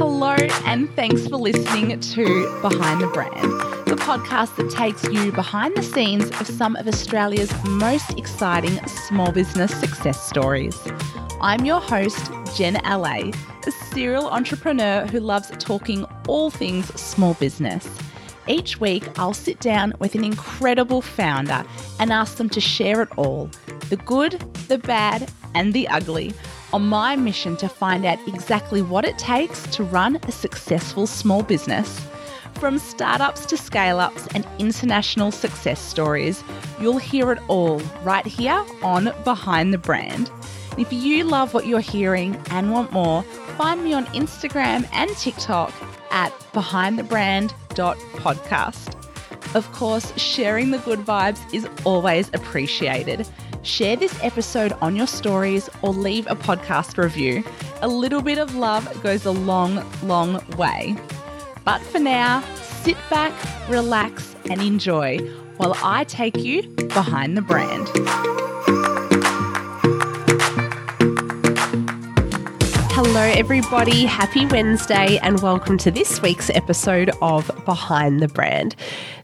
Hello, and thanks for listening to Behind the Brand, the podcast that takes you behind the scenes of some of Australia's most exciting small business success stories. I'm your host, Jen LA, a serial entrepreneur who loves talking all things small business. Each week, I'll sit down with an incredible founder and ask them to share it all the good, the bad, and the ugly on my mission to find out exactly what it takes to run a successful small business. From startups to scale ups and international success stories, you'll hear it all right here on Behind the Brand. If you love what you're hearing and want more, find me on Instagram and TikTok at behindthebrand.podcast. Of course, sharing the good vibes is always appreciated. Share this episode on your stories or leave a podcast review. A little bit of love goes a long, long way. But for now, sit back, relax, and enjoy while I take you behind the brand. Hello, everybody. Happy Wednesday, and welcome to this week's episode of Behind the Brand.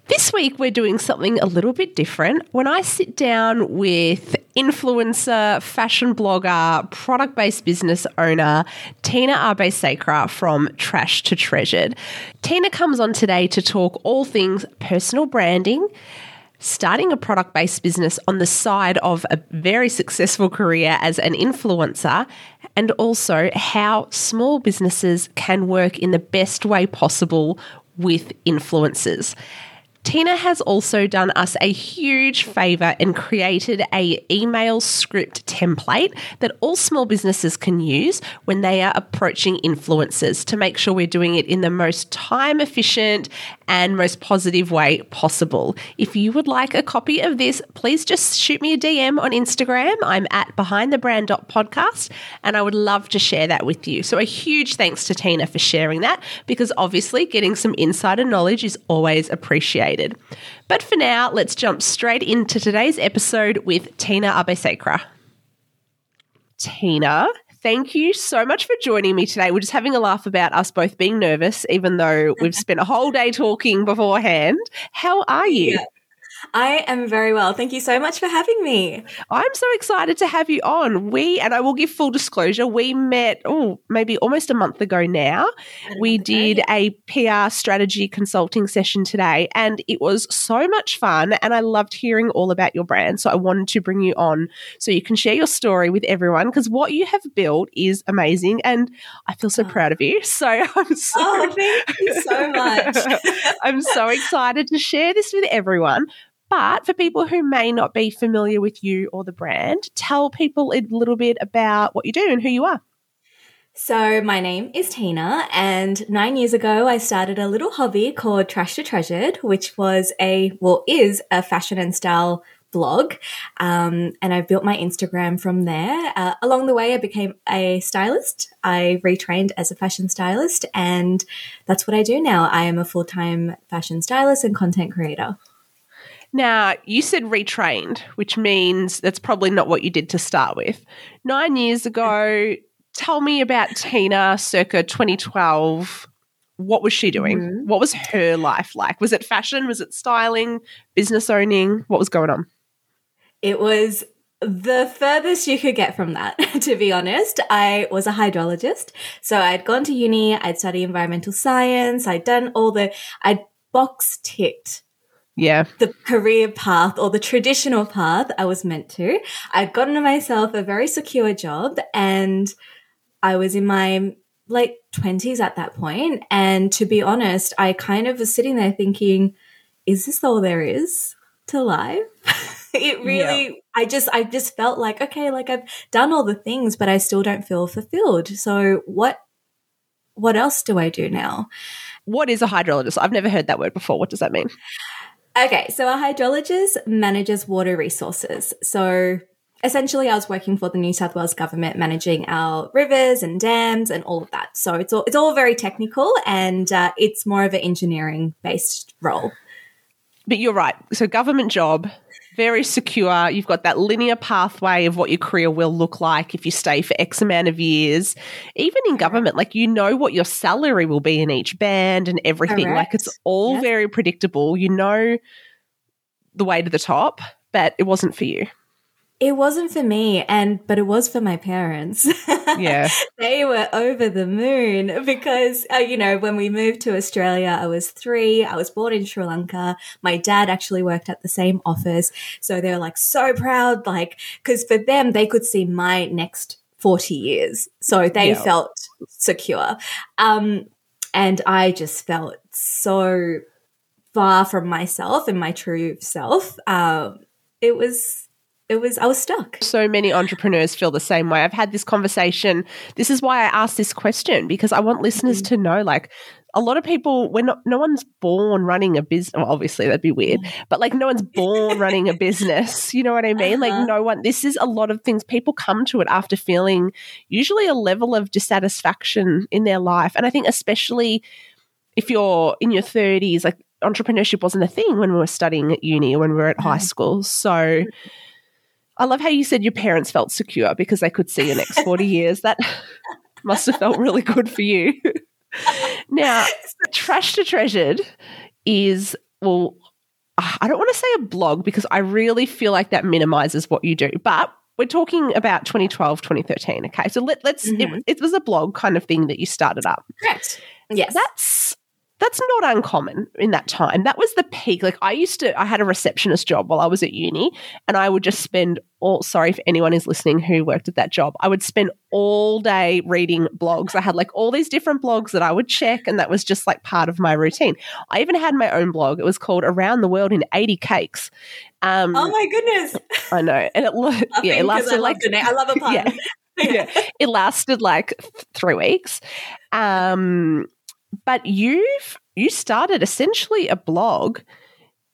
This week, we're doing something a little bit different. When I sit down with influencer, fashion blogger, product based business owner, Tina Abeysekara from Trash to Treasured. Tina comes on today to talk all things personal branding starting a product based business on the side of a very successful career as an influencer, and also how small businesses can work in the best way possible with influencers. Tina has also done us a huge favor and created a email script template that all small businesses can use when they are approaching influencers to make sure we're doing it in the most time efficient and most positive way possible. If you would like a copy of this, please just shoot me a DM on Instagram. I'm at behindthebrand.podcast and I would love to share that with you. So a huge thanks to Tina for sharing that because obviously getting some insider knowledge is always appreciated. But for now, let's jump straight into today's episode with Tina Abeysekara. Tina, thank you so much for joining me today. We're just having a laugh about us both being nervous, even though we've spent a whole day talking beforehand. How are you? Yeah. I am very well. Thank you so much for having me. I'm so excited to have you on. We, and I will give full disclosure, we met, oh, maybe almost a month ago now. We did a PR strategy consulting session today, and it was so much fun. And I loved hearing all about your brand. So I wanted to bring you on so you can share your story with everyone because what you have built is amazing. And I feel so oh. proud of you. So I'm so, oh, thank you so much. I'm so excited to share this with everyone. But for people who may not be familiar with you or the brand, tell people a little bit about what you do and who you are. So, my name is Tina, and nine years ago, I started a little hobby called Trash to Treasured, which was a, well, is a fashion and style blog. Um, and I built my Instagram from there. Uh, along the way, I became a stylist. I retrained as a fashion stylist, and that's what I do now. I am a full time fashion stylist and content creator. Now, you said retrained, which means that's probably not what you did to start with. Nine years ago, tell me about Tina circa 2012. What was she doing? Mm-hmm. What was her life like? Was it fashion? Was it styling, business owning? What was going on? It was the furthest you could get from that, to be honest. I was a hydrologist. So I'd gone to uni, I'd studied environmental science, I'd done all the, I'd box ticked yeah the career path or the traditional path I was meant to. I'd gotten myself a very secure job and I was in my late 20s at that point and to be honest, I kind of was sitting there thinking is this all there is to life? it really yeah. I just I just felt like okay, like I've done all the things but I still don't feel fulfilled. So what what else do I do now? What is a hydrologist? I've never heard that word before. What does that mean? Okay, so a hydrologist manages water resources. So essentially, I was working for the New South Wales government, managing our rivers and dams and all of that. So it's all it's all very technical, and uh, it's more of an engineering based role. But you're right. So government job, very secure. You've got that linear pathway of what your career will look like if you stay for X amount of years. Even in government, like you know what your salary will be in each band and everything. Correct. Like it's all Yes. very predictable. You know the way to the top, but it wasn't for you. It wasn't for me, and but it was for my parents. Yeah. they were over the moon because uh, you know when we moved to Australia, I was three. I was born in Sri Lanka. My dad actually worked at the same office, so they were like so proud, like because for them they could see my next forty years, so they Yeah. felt secure. Um, and I just felt so far from myself and my true self. Um, it was, it was, I was stuck. so many entrepreneurs feel the same way. I've had this conversation. This is why I asked this question because I want listeners mm. to know like a lot of people when not, no one's born running a business well, obviously that'd be weird mm. but like no one's born running a business you know what i mean Uh-huh. like no one this is a lot of things people come to it after feeling usually a level of dissatisfaction in their life and i think especially if you're in your 30s like entrepreneurship wasn't a thing when we were studying at uni or when we were at high uh-huh. school so mm-hmm. I love how you said your parents felt secure because they could see your next 40 years. That must have felt really good for you. now, Trash to Treasured is, well, I don't want to say a blog because I really feel like that minimizes what you do, but we're talking about 2012, 2013. Okay. So let, let's, Mhm. it, it was a blog kind of thing that you started up Correct. Yes. that's that's not uncommon in that time. That was the peak. Like I used to I had a receptionist job while I was at uni and I would just spend all sorry if anyone is listening who worked at that job. I would spend all day reading blogs. I had like all these different blogs that I would check and that was just like part of my routine. I even had my own blog. It was called Around the World in 80 Cakes. Um oh my goodness. I know. And it lo- yeah, it lasted I like love the name. I love a pun. Yeah. yeah, it lasted like th- three weeks. Um, but you've you started essentially a blog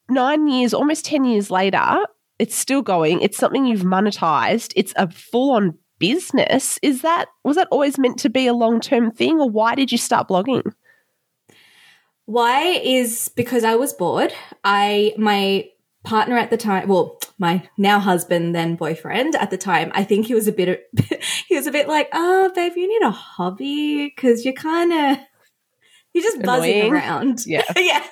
nine years, almost ten years later. It's still going. It's something you've monetized. It's a full on business. Is that was that always meant to be a long term thing, or why did you start blogging? Why is because I was bored. I my partner at the time, well, my now husband, then boyfriend at the time, I think he was a bit, he was a bit like, oh, babe, you need a hobby because you're kind of, you're just buzzing around. Yeah. yeah.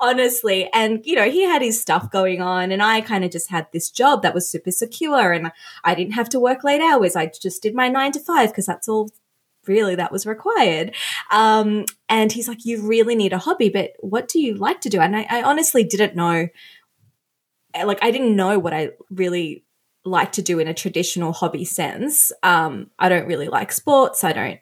Honestly. And, you know, he had his stuff going on, and I kind of just had this job that was super secure, and I didn't have to work late hours. I just did my nine to five because that's all really that was required. Um, and he's like, You really need a hobby, but what do you like to do? And I, I honestly didn't know. Like, I didn't know what I really like to do in a traditional hobby sense. Um, I don't really like sports. I don't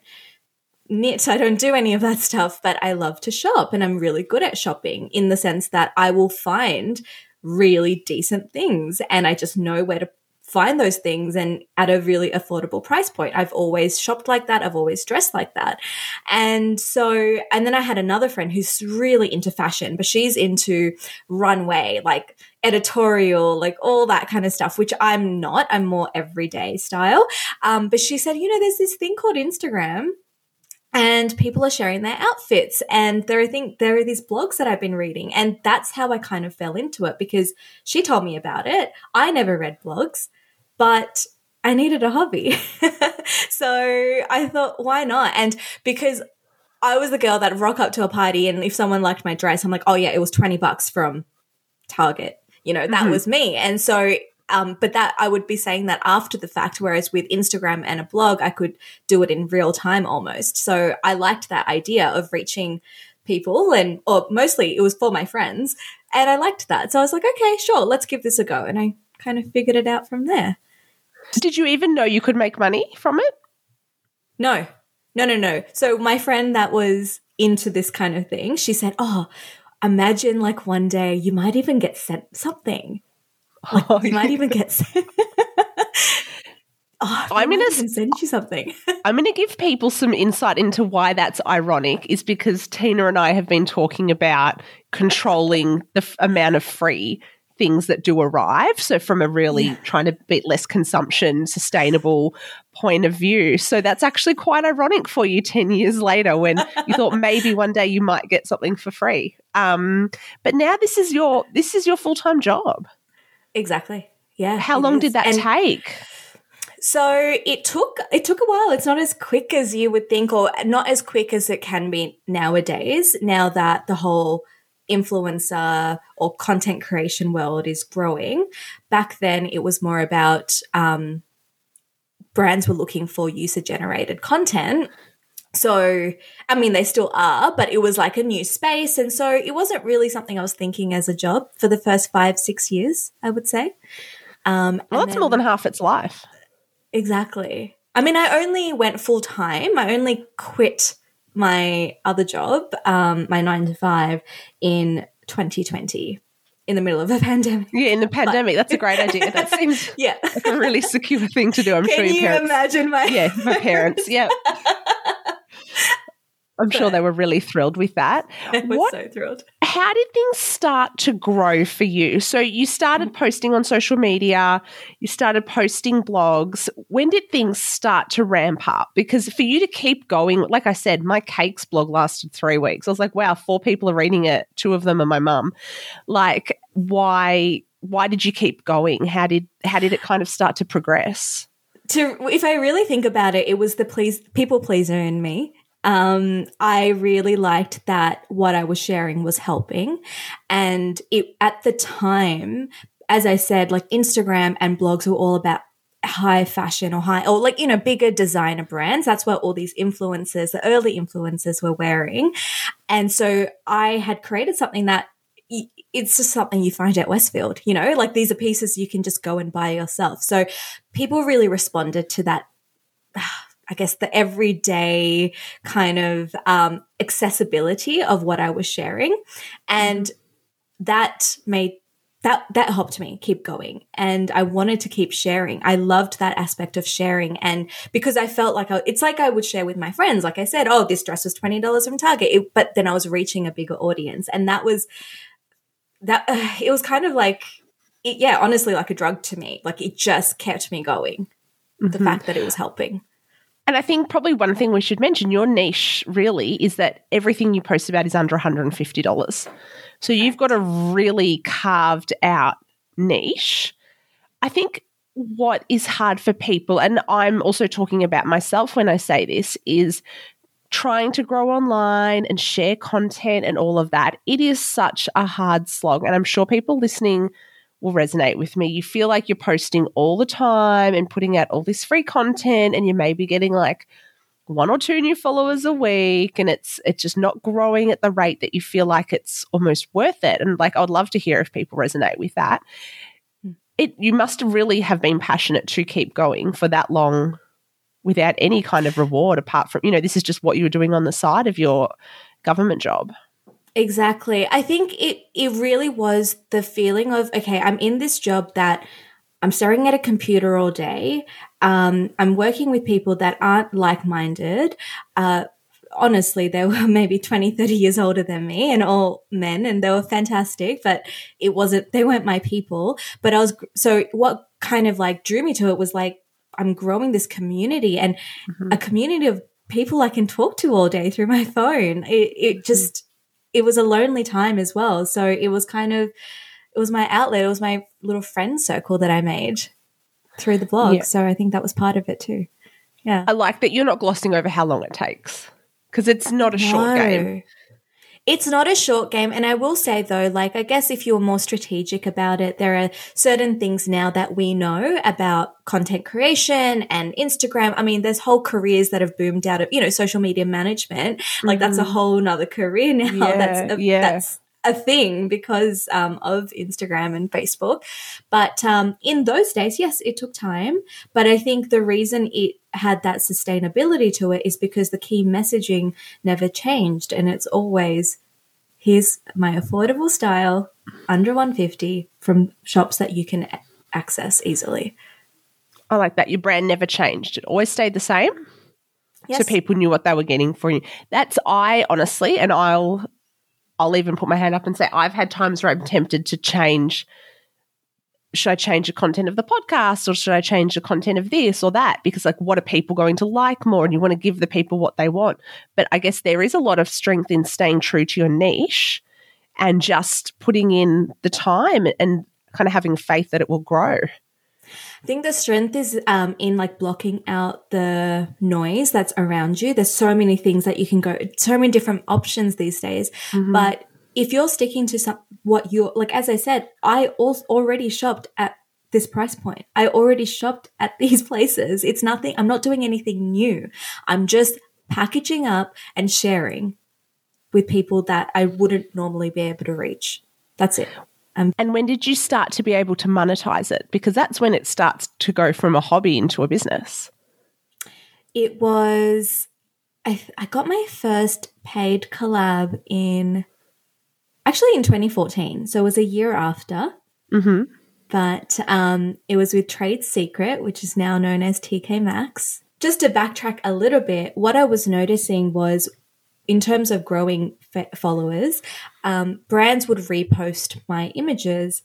knit. I don't do any of that stuff, but I love to shop and I'm really good at shopping in the sense that I will find really decent things and I just know where to find those things and at a really affordable price point. I've always shopped like that. I've always dressed like that. And so, and then I had another friend who's really into fashion, but she's into runway, like editorial, like all that kind of stuff, which I'm not. I'm more everyday style. Um, but she said, you know, there's this thing called Instagram and people are sharing their outfits and there are think there are these blogs that I've been reading and that's how I kind of fell into it because she told me about it. I never read blogs, but I needed a hobby. so I thought why not? And because I was the girl that rock up to a party and if someone liked my dress, I'm like, "Oh yeah, it was 20 bucks from Target." You know, that Mhm. was me. And so um, but that I would be saying that after the fact, whereas with Instagram and a blog, I could do it in real time almost. So I liked that idea of reaching people and or mostly it was for my friends and I liked that. So I was like, okay, sure, let's give this a go. And I kind of figured it out from there. Did you even know you could make money from it? No, no, no, no. So my friend that was into this kind of thing, she said, Oh, imagine like one day you might even get sent something. Oh, You might even get sent. oh, I'm going to send you something. I'm going to give people some insight into why that's ironic, is because Tina and I have been talking about controlling the f- amount of free things that do arrive. So, from a really Yeah. trying to beat less consumption, sustainable point of view. So, that's actually quite ironic for you 10 years later when you thought maybe one day you might get something for free. Um, but now this is your this is your full time job. Exactly. Yeah. How long is. did that And take? So it took it took a while. It's not as quick as you would think, or not as quick as it can be nowadays. Now that the whole influencer or content creation world is growing, back then it was more about um, brands were looking for user generated content. So, I mean, they still are, but it was like a new space. And so it wasn't really something I was thinking as a job for the first five, six years, I would say. Um, Well, and that's more than half its life. Exactly. I mean, I only went full time. I only quit my other job, um, my nine to five, in 2020, in the middle of a pandemic. Yeah, in the pandemic, that's a great idea. That seems Yeah. like a really secure thing to do. I'm sure Can your you parents. imagine my? Yeah, my parents. Yeah. I'm sure they were really thrilled with that. I was What so thrilled. how did things start to grow for you? So you started mm. posting on social media, you started posting blogs. When did things start to ramp up? Because for you to keep going, like I said, my cakes blog lasted three weeks. I was like, wow, four people are reading it. Two of them are my mum. Like, why? Why did you keep going? How did how did it kind of start to progress? to if I really think about it, it was the please people pleaser in me. Um, I really liked that what I was sharing was helping, and it at the time, as I said, like Instagram and blogs were all about high fashion or high or like you know bigger designer brands that's what all these influencers the early influencers were wearing and so i had created something that it's just something you find at Westfield, you know, like these are pieces you can just go and buy yourself. So people really responded to that. I guess the everyday kind of um, accessibility of what I was sharing, and that made that that helped me keep going. And i wanted to keep sharing. I loved that aspect of sharing. And because i felt like I, it's like i would share with my friends. Like i said oh this dress was $20 from target. It, but then i was reaching a bigger audience. And that was that uh, it was kind of like it, yeah honestly like a drug to me. Like it just kept me going the fact that it was helping And I think probably one thing we should mention your niche really is that everything you post about is under $150. So you've got a really carved out niche. I think what is hard for people, and I'm also talking about myself when I say this, is trying to grow online and share content and all of that. It is such a hard slog. And I'm sure people listening will resonate with me. You feel like you're posting all the time and putting out all this free content and you may be getting like one or two new followers a week and it's it's just not growing at the rate that you feel like it's almost worth it. And like I would love to hear if people resonate with that. Hmm. It you must really have been passionate to keep going for that long without any kind of reward apart from, you know, this is just what you were doing on the side of your government job. Exactly. I think it it really was the feeling of okay, I'm in this job that I'm staring at a computer all day. Um, I'm working with people that aren't like minded. Uh, honestly, they were maybe 20, 30 years older than me and all men, and they were fantastic, but it wasn't, they weren't my people. But I was, so what kind of like drew me to it was like, I'm growing this community and a community of people I can talk to all day through my phone. It, it just, it was a lonely time as well. So it was kind of, it was my outlet. It was my little friend circle that I made through the blog. Yeah. So I think that was part of it too. Yeah. I like that you're not glossing over how long it takes because it's not a short game. It's not a short game. And I will say though, like, I guess if you're more strategic about it, there are certain things now that we know about content creation and Instagram. I mean, there's whole careers that have boomed out of, you know, social media management. Like that's a whole nother career now. Mm-hmm. Yeah, that's, a, yeah. that's a thing because um, of Instagram and Facebook. But um, in those days, yes, it took time. But I think the reason it had that sustainability to it is because the key messaging never changed. And it's always here's my affordable style under 150 from shops that you can access easily. I like that. Your brand never changed. It always stayed the same. So people knew what they were getting for you. That's I honestly, and I'll I'll even put my hand up and say I've had times where I'm tempted to change. Should I change the content of the podcast or should I change the content of this or that? Because like what are people going to like more? And you want to give the people what they want. But I guess there is a lot of strength in staying true to your niche and just putting in the time and kind of having faith that it will grow? I think the strength is um, in like blocking out the noise that's around you. There's so many things that you can go, so many different options these days. Mm-hmm. But if you're sticking to some, what you're like, as I said, I also already shopped at this price point. I already shopped at these places. It's nothing, I'm not doing anything new. I'm just packaging up and sharing with people that I wouldn't normally be able to reach. That's it. Um, and when did you start to be able to monetize it? Because that's when it starts to go from a hobby into a business. It was, I, I got my first paid collab in, actually in 2014. So it was a year after. Mm-hmm. But um, it was with Trade Secret, which is now known as TK Maxx. Just to backtrack a little bit, what I was noticing was in terms of growing followers, um, brands would repost my images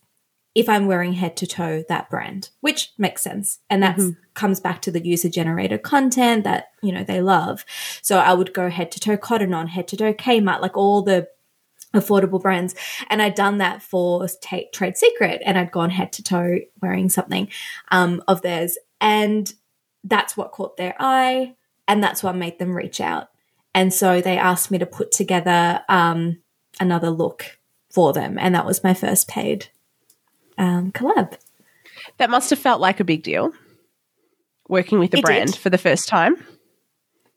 if I'm wearing head to toe that brand, which makes sense. And that mm-hmm. comes back to the user generated content that, you know, they love. So I would go head to toe Cotton On, head to toe Kmart, like all the affordable brands. And I'd done that for t- Trade Secret and I'd gone head to toe wearing something um, of theirs. And that's what caught their eye. And that's what made them reach out. And so they asked me to put together um, another look for them. And that was my first paid um, collab. That must have felt like a big deal working with a it brand did. for the first time.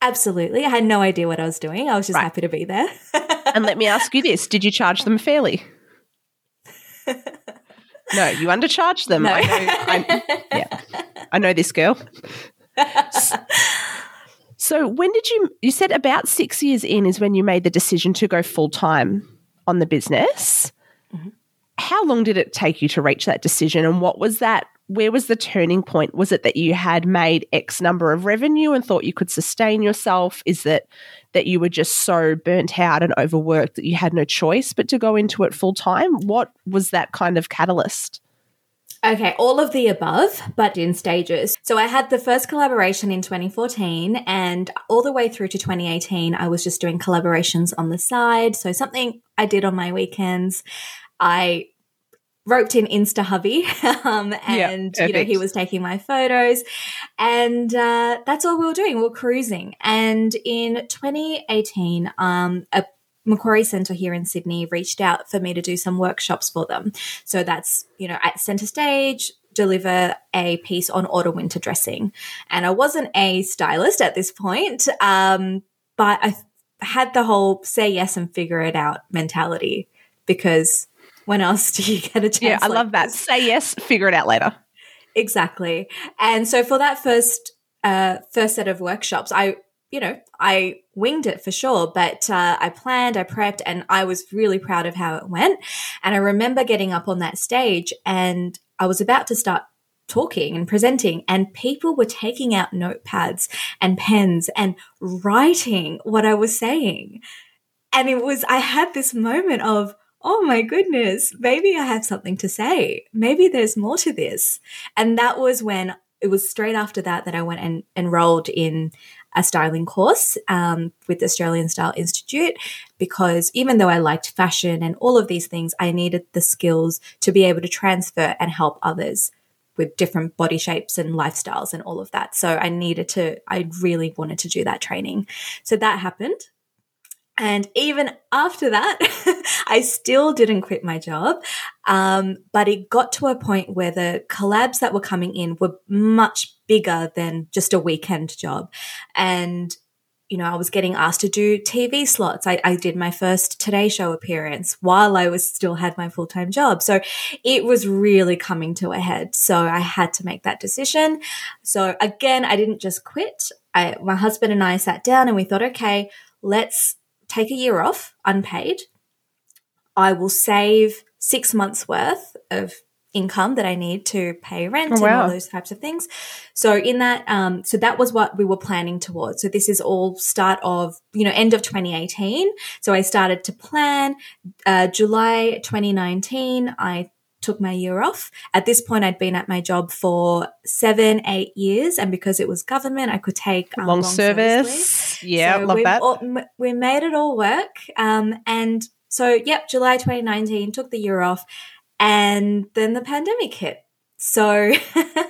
Absolutely. I had no idea what I was doing. I was just right. happy to be there. and let me ask you this Did you charge them fairly? no, you undercharged them. No. I know, I, yeah, I know this girl. So when did you you said about 6 years in is when you made the decision to go full time on the business. How long did it take you to reach that decision and what was that where was the turning point? Was it that you had made X number of revenue and thought you could sustain yourself? Is that that you were just so burnt out and overworked that you had no choice but to go into it full time? What was that kind of catalyst? Okay, all of the above, but in stages. So I had the first collaboration in 2014 and all the way through to 2018, I was just doing collaborations on the side. So something I did on my weekends. I roped in Insta hubby, um, and you know he was taking my photos, and uh, that's all we were doing. We were cruising, and in 2018, um, a Macquarie Centre here in Sydney reached out for me to do some workshops for them. So that's, you know, at centre stage, deliver a piece on autumn winter dressing. And I wasn't a stylist at this point, um, but I had the whole say yes and figure it out mentality because when else do you get a chance? Yeah, I like love that. This? Say yes, figure it out later. Exactly. And so for that first uh, first set of workshops, I you know, I winged it for sure, but uh, I planned, I prepped, and I was really proud of how it went. And I remember getting up on that stage and I was about to start talking and presenting, and people were taking out notepads and pens and writing what I was saying. And it was, I had this moment of, oh my goodness, maybe I have something to say. Maybe there's more to this. And that was when it was straight after that that I went and enrolled in a styling course um, with the Australian Style Institute because even though I liked fashion and all of these things, I needed the skills to be able to transfer and help others with different body shapes and lifestyles and all of that. So I needed to, I really wanted to do that training. So that happened. And even after that, I still didn't quit my job. Um, but it got to a point where the collabs that were coming in were much bigger than just a weekend job. And, you know, I was getting asked to do TV slots. I, I did my first Today Show appearance while I was still had my full time job. So it was really coming to a head. So I had to make that decision. So again, I didn't just quit. I, my husband and I sat down and we thought, okay, let's take a year off unpaid. I will save six months worth of income that I need to pay rent oh, wow. and all those types of things. So in that, um, so that was what we were planning towards. So this is all start of, you know, end of 2018. So I started to plan, uh, July 2019. I took my year off. At this point, I'd been at my job for seven, eight years, and because it was government, I could take um, long, long, service. service yeah, so love that. All, we made it all work, um, and so yep, July 2019 took the year off, And then the pandemic hit. So,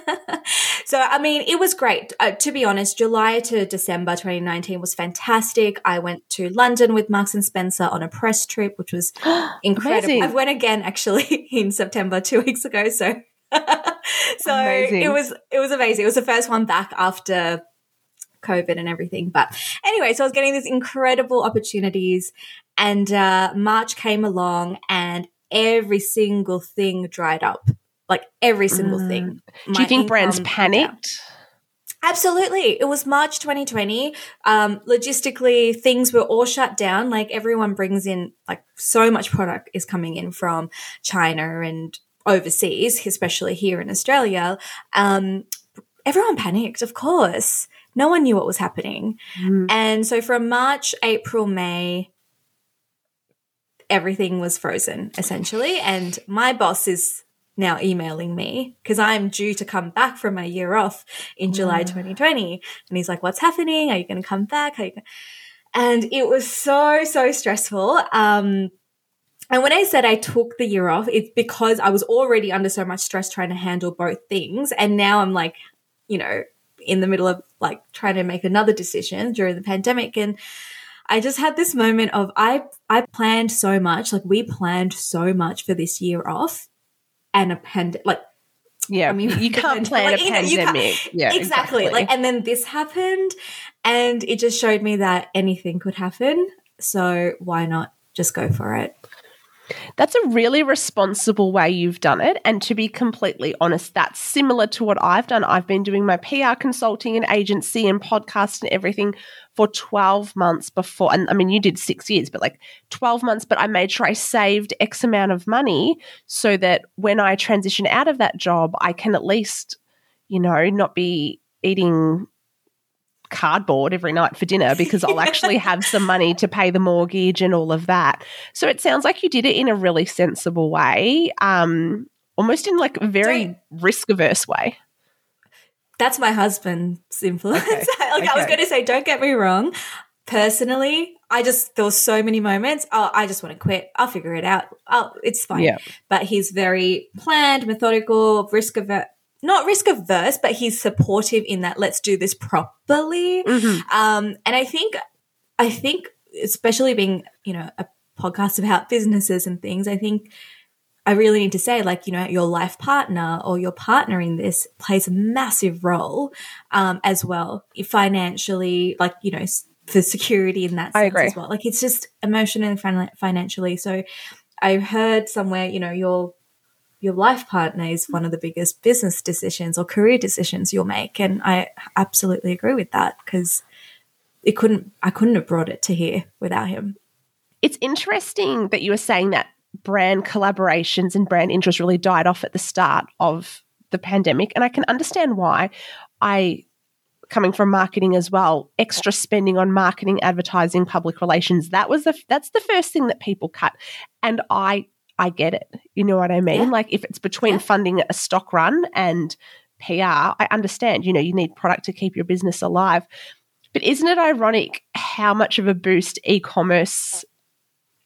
so I mean, it was great. Uh, to be honest, July to December 2019 was fantastic. I went to London with Marks and Spencer on a press trip, which was incredible. I went again actually in September two weeks ago. So, so amazing. it was it was amazing. It was the first one back after COVID and everything. But anyway, so I was getting these incredible opportunities, and uh, March came along, and every single thing dried up like every single mm. thing. Do you think brands panicked? Absolutely. It was March 2020. Um, logistically, things were all shut down. Like everyone brings in, like, so much product is coming in from China and overseas, especially here in Australia. Um, everyone panicked, of course. No one knew what was happening. Mm. And so from March, April, May, everything was frozen essentially. And my boss is now emailing me because I'm due to come back from my year off in July 2020. And he's like, what's happening? Are you going to come back? And it was so, so stressful. Um, and when I said I took the year off, it's because I was already under so much stress trying to handle both things. And now I'm like, you know, in the middle of like trying to make another decision during the pandemic. And I just had this moment of I I planned so much, like we planned so much for this year off and a pandemic. Like, yeah, I mean, you can't plan like, a pandemic. yeah, exactly. exactly. Like, and then this happened, and it just showed me that anything could happen. So why not just go for it? That's a really responsible way you've done it. And to be completely honest, that's similar to what I've done. I've been doing my PR consulting and agency and podcast and everything for 12 months before. And I mean, you did six years, but like 12 months, but I made sure I saved X amount of money so that when I transition out of that job, I can at least, you know, not be eating cardboard every night for dinner because I'll actually have some money to pay the mortgage and all of that. So it sounds like you did it in a really sensible way, um, almost in like a very risk averse way. That's my husband's influence. Okay. like okay. I was going to say, don't get me wrong. Personally, I just there were so many moments. Oh, I just want to quit. I'll figure it out. Oh, it's fine. Yeah. But he's very planned, methodical, risk averse not risk averse, but he's supportive in that let's do this properly. Mm-hmm. Um, and I think, I think, especially being, you know, a podcast about businesses and things, I think I really need to say, like, you know, your life partner or your partner in this plays a massive role um, as well, financially, like, you know, for security in that sense I agree. as well. Like, it's just emotionally and financially. So I heard somewhere, you know, your your life partner is one of the biggest business decisions or career decisions you'll make. And I absolutely agree with that because it couldn't, I couldn't have brought it to here without him. It's interesting that you were saying that brand collaborations and brand interest really died off at the start of the pandemic. And I can understand why. I coming from marketing as well extra spending on marketing advertising public relations that was the that's the first thing that people cut and i I get it. You know what I mean? Yeah. Like if it's between yeah. funding a stock run and PR, I understand, you know, you need product to keep your business alive. But isn't it ironic how much of a boost e commerce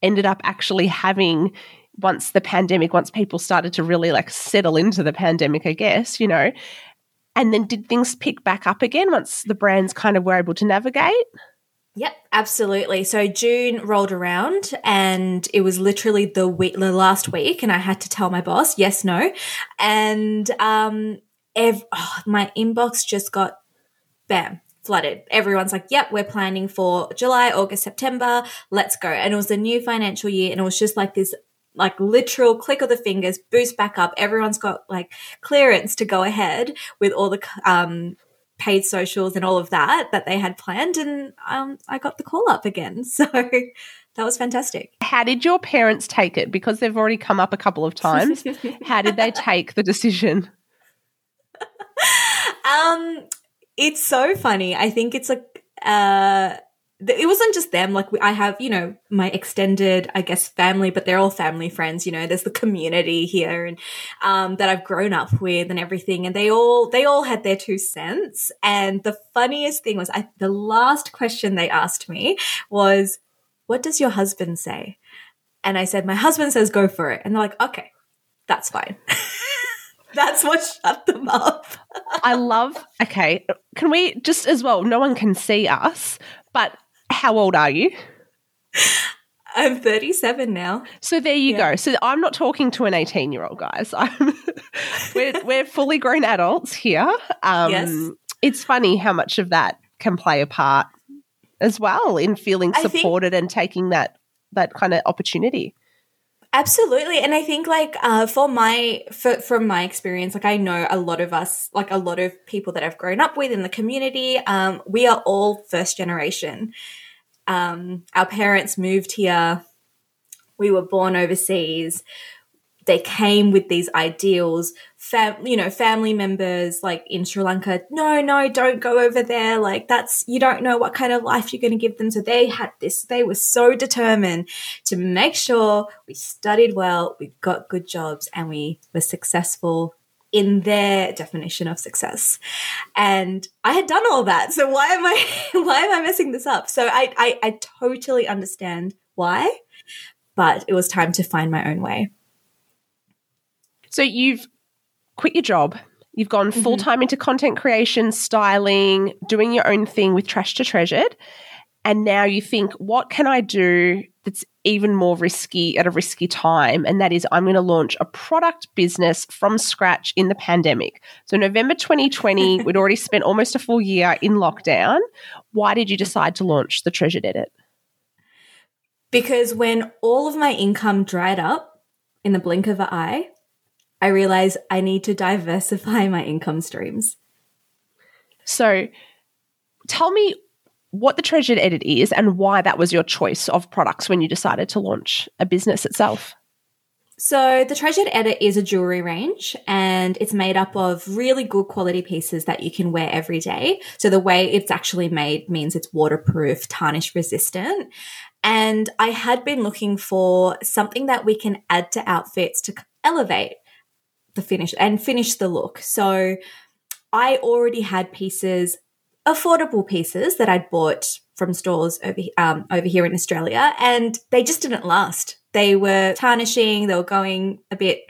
ended up actually having once the pandemic, once people started to really like settle into the pandemic, I guess, you know? And then did things pick back up again once the brands kind of were able to navigate? Yep, absolutely. So June rolled around and it was literally the week, the last week, and I had to tell my boss yes, no, and um, ev- oh, my inbox just got bam flooded. Everyone's like, "Yep, we're planning for July, August, September. Let's go!" And it was the new financial year, and it was just like this like literal click of the fingers, boost back up. Everyone's got like clearance to go ahead with all the um, paid socials and all of that that they had planned. And um, I got the call up again. So that was fantastic. How did your parents take it? Because they've already come up a couple of times. How did they take the decision? um, it's so funny. I think it's like, uh, it wasn't just them. Like I have, you know, my extended, I guess, family, but they're all family friends. You know, there's the community here, and um, that I've grown up with, and everything. And they all, they all had their two cents. And the funniest thing was, I, the last question they asked me was, "What does your husband say?" And I said, "My husband says go for it." And they're like, "Okay." that's fine. that's what shut them up. I love, okay, can we just as well, no one can see us, but how old are you? I'm 37 now. So there you yeah. go. So I'm not talking to an 18 year old, guys. I'm we're, we're fully grown adults here. Um, yes. It's funny how much of that can play a part as well in feeling supported think, and taking that that kind of opportunity. Absolutely. And I think like uh, for my for, from my experience, like I know a lot of us, like a lot of people that I've grown up with in the community, um, we are all first generation. Um, our parents moved here. We were born overseas. They came with these ideals. Fam- you know, family members like in Sri Lanka, no, no, don't go over there. Like that's, you don't know what kind of life you're going to give them. So they had this, they were so determined to make sure we studied well, we got good jobs, and we were successful in their definition of success. And I had done all that. So why am I why am I messing this up? So I, I, I totally understand why, but it was time to find my own way. So you've quit your job. You've gone full time mm-hmm. into content creation, styling, doing your own thing with Trash to Treasured. And now you think, what can I do that's even more risky at a risky time? And that is, I'm going to launch a product business from scratch in the pandemic. So, November 2020, we'd already spent almost a full year in lockdown. Why did you decide to launch the Treasured Edit? Because when all of my income dried up in the blink of an eye, I realized I need to diversify my income streams. So, tell me what the Treasured Edit is and why that was your choice of products when you decided to launch a business itself. So, the Treasured Edit is a jewelry range and it's made up of really good quality pieces that you can wear every day. So, the way it's actually made means it's waterproof, tarnish resistant. And I had been looking for something that we can add to outfits to elevate the finish and finish the look. So, I already had pieces affordable pieces that I'd bought from stores over um, over here in Australia, and they just didn't last. They were tarnishing, they were going a bit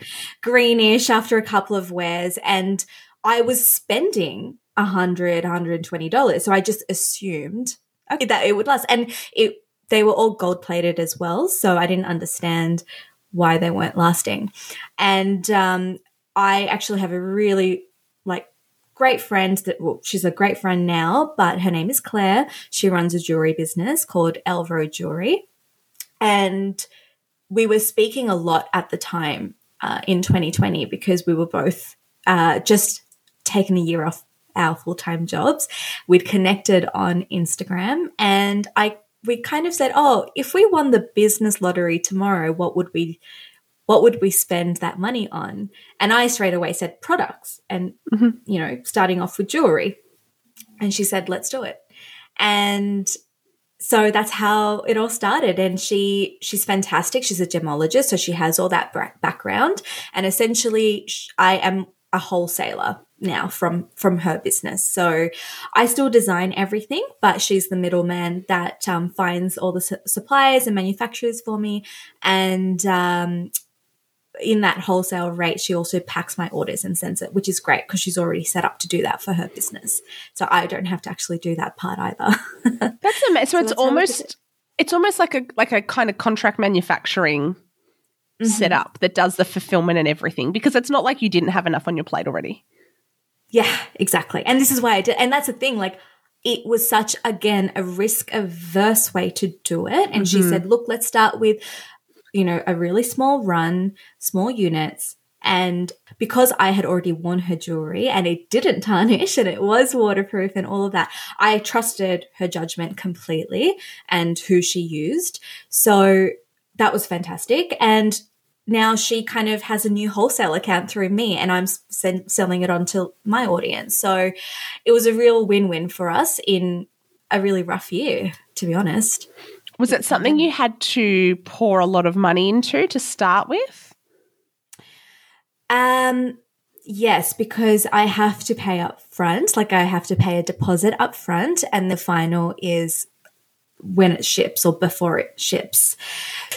greenish after a couple of wears, and I was spending a hundred, hundred twenty dollars. So I just assumed okay, that it would last, and it they were all gold plated as well. So I didn't understand why they weren't lasting, and um, I actually have a really like great friend that, well, she's a great friend now, but her name is Claire. She runs a jewelry business called Elro Jewelry. And we were speaking a lot at the time uh, in 2020 because we were both uh, just taking a year off our full time jobs. We'd connected on Instagram and I we kind of said, oh, if we won the business lottery tomorrow, what would we what would we spend that money on? And I straight away said products and, mm-hmm. you know, starting off with jewelry. And she said, let's do it. And so that's how it all started and she she's fantastic she's a gemologist so she has all that background and essentially i am a wholesaler now from from her business so i still design everything but she's the middleman that um, finds all the su- suppliers and manufacturers for me and um, in that wholesale rate, she also packs my orders and sends it, which is great because she's already set up to do that for her business. So I don't have to actually do that part either. that's amazing. So, so it's almost it. it's almost like a like a kind of contract manufacturing mm-hmm. setup that does the fulfillment and everything because it's not like you didn't have enough on your plate already. Yeah, exactly. And this is why I did. And that's the thing, like it was such again a risk averse way to do it and mm-hmm. she said look let's start with you know, a really small run, small units. And because I had already worn her jewelry and it didn't tarnish and it was waterproof and all of that, I trusted her judgment completely and who she used. So that was fantastic. And now she kind of has a new wholesale account through me and I'm selling it on to my audience. So it was a real win win for us in a really rough year, to be honest. Was it something you had to pour a lot of money into to start with? Um, yes, because I have to pay up front. Like I have to pay a deposit up front, and the final is when it ships or before it ships.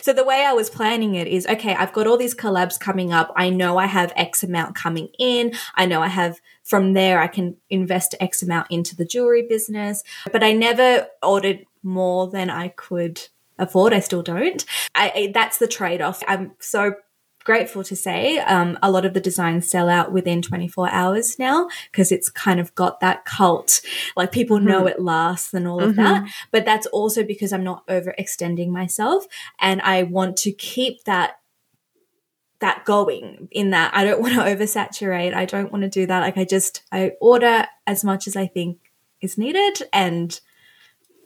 So the way I was planning it is okay, I've got all these collabs coming up. I know I have X amount coming in. I know I have from there, I can invest X amount into the jewelry business, but I never ordered more than I could afford. I still don't. I, I that's the trade off. I'm so grateful to say um, a lot of the designs sell out within 24 hours now because it's kind of got that cult like people mm-hmm. know it lasts and all mm-hmm. of that but that's also because i'm not overextending myself and i want to keep that that going in that i don't want to oversaturate i don't want to do that like i just i order as much as i think is needed and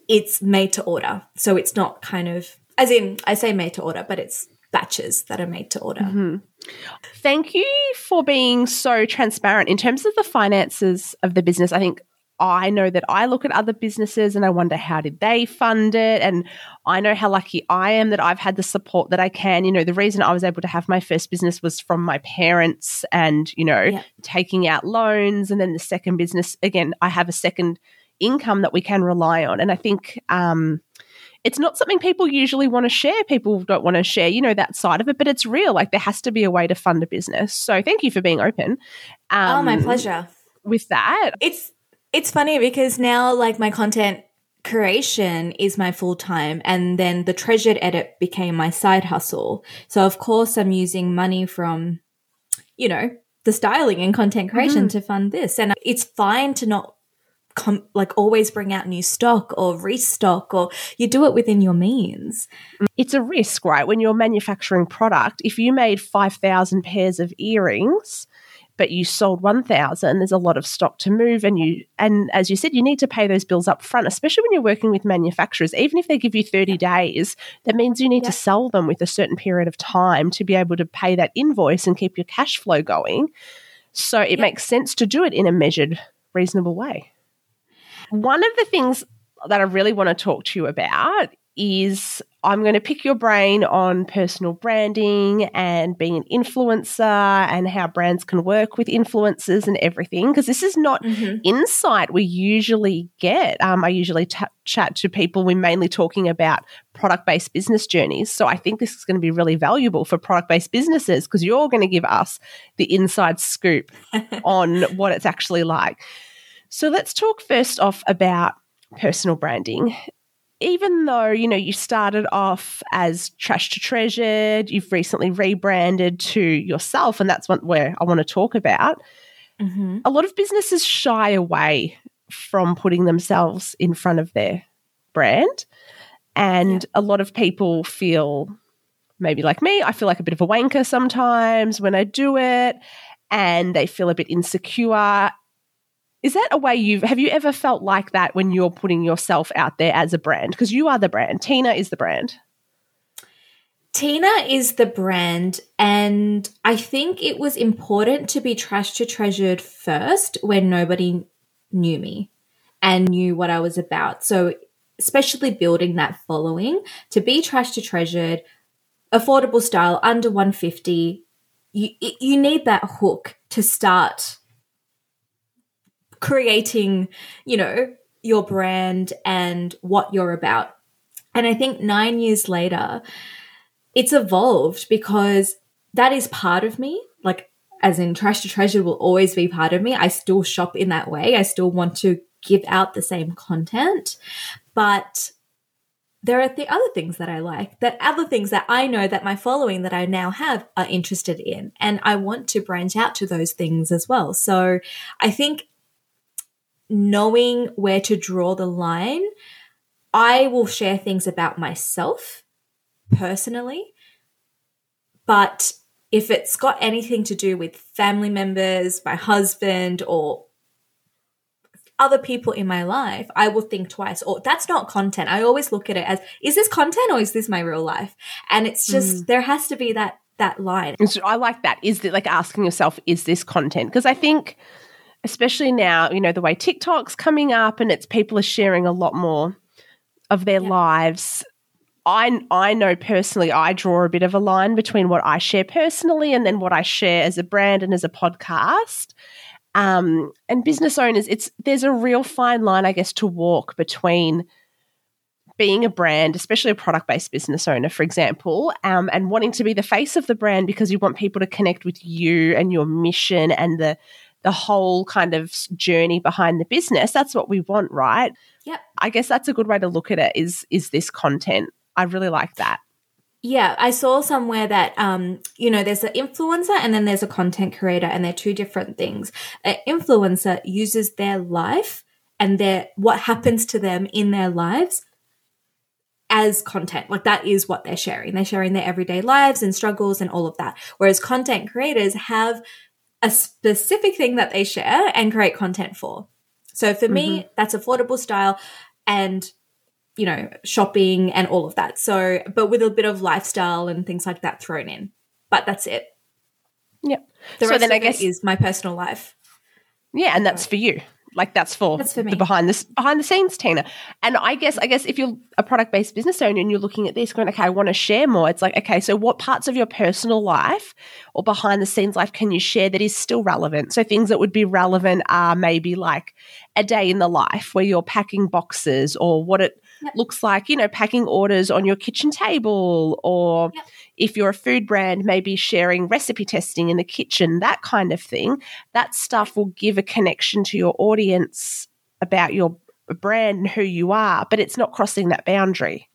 it's made to order. So it's not kind of, as in, I say made to order, but it's batches that are made to order. Mm-hmm. Thank you for being so transparent in terms of the finances of the business. I think I know that I look at other businesses and I wonder how did they fund it and I know how lucky I am that I've had the support that I can. You know, the reason I was able to have my first business was from my parents and, you know, yeah. taking out loans and then the second business again, I have a second income that we can rely on. And I think um, it's not something people usually want to share. People don't want to share, you know, that side of it, but it's real. Like there has to be a way to fund a business. So thank you for being open. Um, oh, my um, pleasure. With that, it's it's funny because now like my content creation is my full time and then the treasured edit became my side hustle. So of course I'm using money from you know the styling and content creation mm-hmm. to fund this and it's fine to not com- like always bring out new stock or restock or you do it within your means. It's a risk, right? When you're manufacturing product, if you made 5,000 pairs of earrings, but you sold 1000 there's a lot of stock to move and you and as you said you need to pay those bills up front especially when you're working with manufacturers. Even if they give you 30 days that means you need to sell them with a certain period of time to be able to pay that invoice and keep your cash flow going. So it makes sense to do it in a measured reasonable way one of the things that I really want to talk to you about is I'm going to pick your brain on personal branding and being an influencer and how brands can work with influencers and everything. Because this is not mm-hmm. insight we usually get. Um, I usually t- chat to people, we're mainly talking about product based business journeys. So I think this is going to be really valuable for product based businesses because you're going to give us the inside scoop on what it's actually like. So let's talk first off about personal branding. Even though, you know, you started off as trash to treasured, you've recently rebranded to yourself, and that's what where I want to talk about. Mm-hmm. A lot of businesses shy away from putting themselves in front of their brand. And yeah. a lot of people feel maybe like me, I feel like a bit of a wanker sometimes when I do it, and they feel a bit insecure. Is that a way you've have you ever felt like that when you're putting yourself out there as a brand? Because you are the brand. Tina is the brand. Tina is the brand, and I think it was important to be trash to treasured first when nobody knew me and knew what I was about. So, especially building that following to be trash to treasured, affordable style under 150, you, you need that hook to start creating, you know, your brand and what you're about. And I think nine years later, it's evolved because that is part of me. Like, as in Trash to Treasure will always be part of me. I still shop in that way. I still want to give out the same content. But there are the other things that I like, that other things that I know that my following that I now have are interested in. And I want to branch out to those things as well. So I think knowing where to draw the line, I will share things about myself personally. But if it's got anything to do with family members, my husband, or other people in my life, I will think twice. Or that's not content. I always look at it as is this content or is this my real life? And it's just mm. there has to be that that line. So I like that. Is it like asking yourself, is this content? Because I think especially now, you know, the way TikTok's coming up and it's people are sharing a lot more of their yeah. lives. I I know personally I draw a bit of a line between what I share personally and then what I share as a brand and as a podcast. Um, and business owners, it's there's a real fine line, I guess, to walk between being a brand, especially a product based business owner, for example, um, and wanting to be the face of the brand because you want people to connect with you and your mission and the the whole kind of journey behind the business. That's what we want, right? Yep. I guess that's a good way to look at it. Is is this content? I really like that. Yeah, I saw somewhere that um, you know, there's an influencer and then there's a content creator, and they're two different things. An influencer uses their life and their what happens to them in their lives as content. Like that is what they're sharing. They're sharing their everyday lives and struggles and all of that. Whereas content creators have a specific thing that they share and create content for. So for mm-hmm. me, that's affordable style and you know, shopping and all of that. So, but with a bit of lifestyle and things like that thrown in. But that's it. Yep. The so then I guess is my personal life. Yeah, and that's for you. Like that's for, that's for the behind the behind the scenes, Tina. And I guess I guess if you're a product based business owner and you're looking at this, going, okay, I want to share more. It's like, okay, so what parts of your personal life or behind the scenes life can you share that is still relevant? So things that would be relevant are maybe like a day in the life where you're packing boxes or what it yep. looks like, you know, packing orders on your kitchen table or. Yep if you're a food brand, maybe sharing recipe testing in the kitchen, that kind of thing. That stuff will give a connection to your audience about your brand and who you are, but it's not crossing that boundary.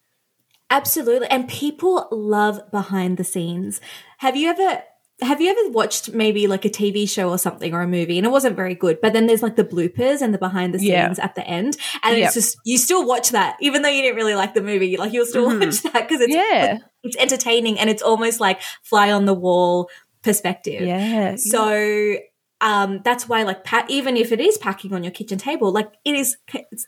Absolutely. And people love behind the scenes. Have you ever have you ever watched maybe like a TV show or something or a movie and it wasn't very good, but then there's like the bloopers and the behind the scenes yeah. at the end, and yep. it's just you still watch that even though you didn't really like the movie, like you'll still mm-hmm. watch that because it's yeah. it's entertaining and it's almost like fly on the wall perspective. Yeah. So yeah um, that's why like pa- even if it is packing on your kitchen table, like it is,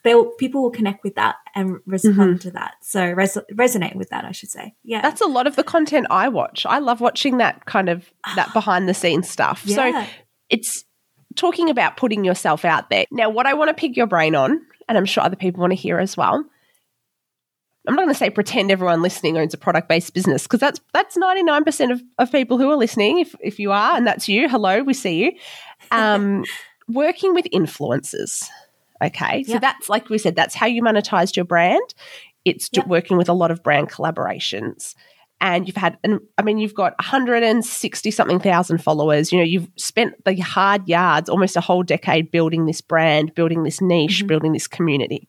they'll people will connect with that and respond mm-hmm. to that. So res- resonate with that, I should say. Yeah, that's a lot of the content I watch. I love watching that kind of that behind the scenes stuff. Yeah. So it's talking about putting yourself out there. Now, what I want to pick your brain on, and I'm sure other people want to hear as well, I'm not going to say pretend everyone listening owns a product based business because that's that's 99% of, of people who are listening. If, if you are, and that's you, hello, we see you. Um, working with influencers. Okay. So that's like we said, that's how you monetized your brand. It's yep. working with a lot of brand collaborations. And you've had, and I mean, you've got 160 something thousand followers. You know, you've spent the hard yards almost a whole decade building this brand, building this niche, mm-hmm. building this community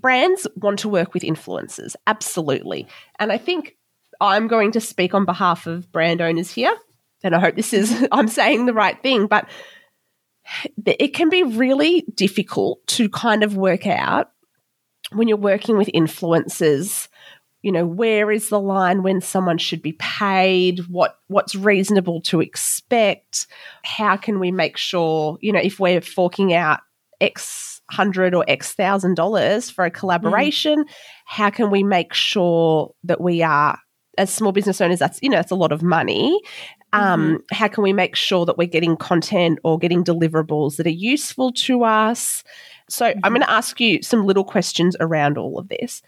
brands want to work with influencers, absolutely. And I think I'm going to speak on behalf of brand owners here, and I hope this is I'm saying the right thing, but it can be really difficult to kind of work out when you're working with influencers you know where is the line when someone should be paid what what's reasonable to expect how can we make sure you know if we're forking out x hundred or X thousand dollars for a collaboration. Mm. How can we make sure that we are as small business owners, that's you know, that's a lot of money. Um, mm-hmm. How can we make sure that we're getting content or getting deliverables that are useful to us? So mm-hmm. I'm going to ask you some little questions around all of this.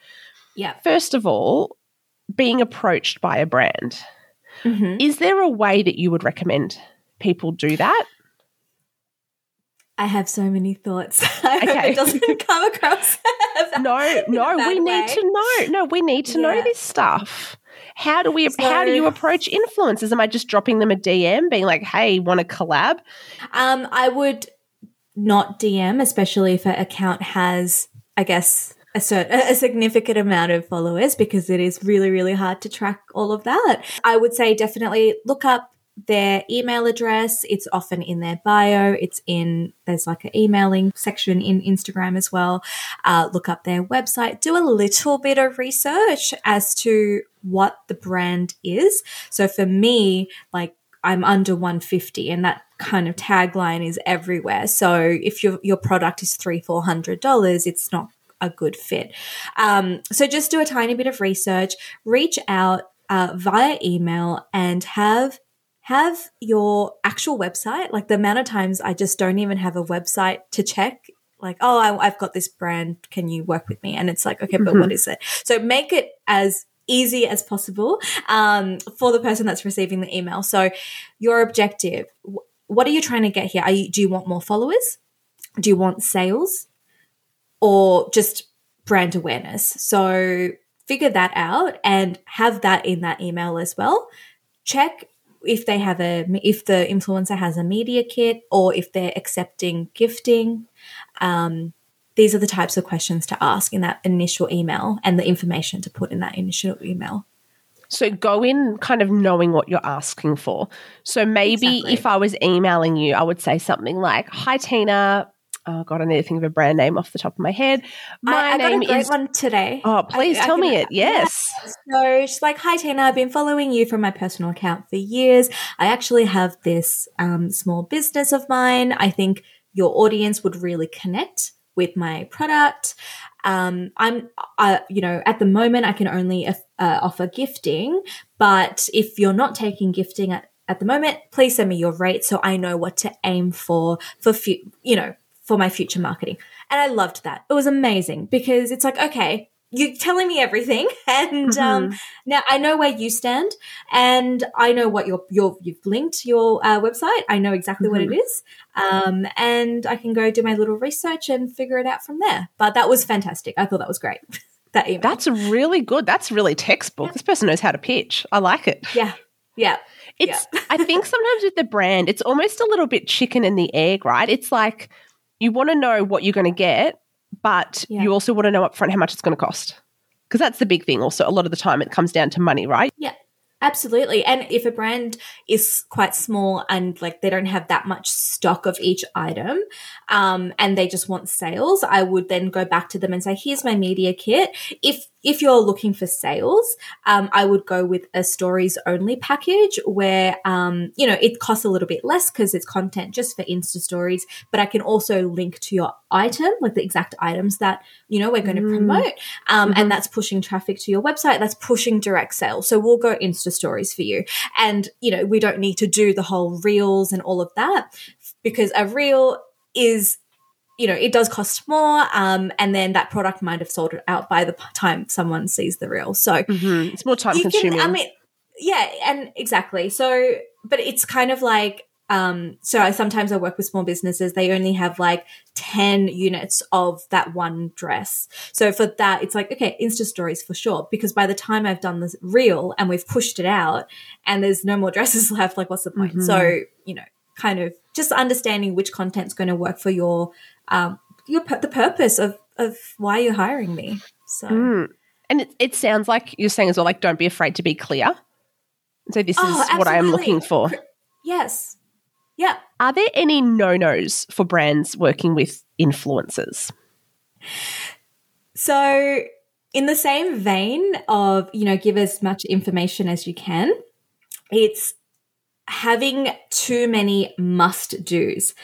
Yeah. First of all, being approached by a brand, mm-hmm. is there a way that you would recommend people do that? I have so many thoughts. Okay. it doesn't come across. no, no, we way. need to know. No, we need to yeah. know this stuff. How do we? So, how do you approach influencers? Am I just dropping them a DM, being like, "Hey, want to collab?" Um, I would not DM, especially if an account has, I guess, a certain a significant amount of followers, because it is really, really hard to track all of that. I would say definitely look up their email address. It's often in their bio. It's in, there's like an emailing section in Instagram as well. Uh, look up their website. Do a little bit of research as to what the brand is. So for me, like, I'm under 150 and that kind of tagline is everywhere. So if your, your product is three, four hundred dollars, it's not a good fit. Um, so just do a tiny bit of research, reach out uh, via email and have have your actual website. Like the amount of times I just don't even have a website to check. Like, oh, I, have got this brand. Can you work with me? And it's like, okay, but mm-hmm. what is it? So make it as easy as possible um, for the person that's receiving the email. So your objective, what are you trying to get here? You, do you want more followers? Do you want sales? Or just brand awareness. So figure that out and have that in that email as well. Check if they have a if the influencer has a media kit or if they're accepting gifting. Um, these are the types of questions to ask in that initial email and the information to put in that initial email. So go in kind of knowing what you're asking for. So maybe Exactly. if I was emailing you, I would say something like, "Hi Tina, oh god, I need to think of a brand name off the top of my head. My I, I got name a great is one today. Oh, please I- I tell me it. Yes. So she's like, Hi, Tina. I've been following you from my personal account for years. I actually have this um, small business of mine. I think your audience would really connect with my product. Um, I'm, uh, you know, at the moment, I can only uh, offer gifting, but if you're not taking gifting at, at the moment, please send me your rate so I know what to aim for for fu- you know for my future marketing. And I loved that. It was amazing because it's like, okay, you're telling me everything, and um, now I know where you stand, and I know what your your you've linked your uh, website. I know exactly what it is, um, and I can go do my little research and figure it out from there. But that was fantastic. I thought that was great. that email. That's really good. That's really textbook. This person knows how to pitch. I like it. yeah, yeah, It's I think sometimes with the brand, it's almost a little bit chicken and the egg, right? It's like you want to know what you're going to get, but Yeah. you also want to know upfront how much it's going to cost. Because that's the big thing. Also, a lot of the time it comes down to money, right? yeah. Absolutely. And if a brand is quite small and like they don't have that much stock of each item, um, and they just want sales, I would then go back to them and say, here's my media kit. If if you're looking for sales, um, I would go with a stories only package where um, you know, it costs a little bit less because it's content just for Insta stories, but I can also link to your item, like the exact items that, you know, we're going to Mm. promote. Um, and that's pushing traffic to your website. That's pushing direct sales. So we'll go Insta stories for you. And, you know, we don't need to do the whole reels and all of that because a reel is you know, it does cost more, um, and then that product might have sold it out by the time someone sees the reel. So hmm It's more time consuming. can, I mean, yeah, and exactly. So, but it's kind of like, um, so I sometimes I work with small businesses. They only have like ten units of that one dress. So for that, it's like okay, Insta stories for sure. Because by the time I've done this reel and we've pushed it out, and there's no more dresses left, like what's the point? Mhm. So you know, kind of just understanding which content's going to work for your um your the purpose of of why you're hiring me. So. Mm. And it, it sounds like you're saying as well, like, don't be afraid to be clear. So this Oh, is what I am looking for. Yes. Yeah. Are there any no nos for brands working with influencers? So, in the same vein of, you know, give as much information as you can, it's having too many must do's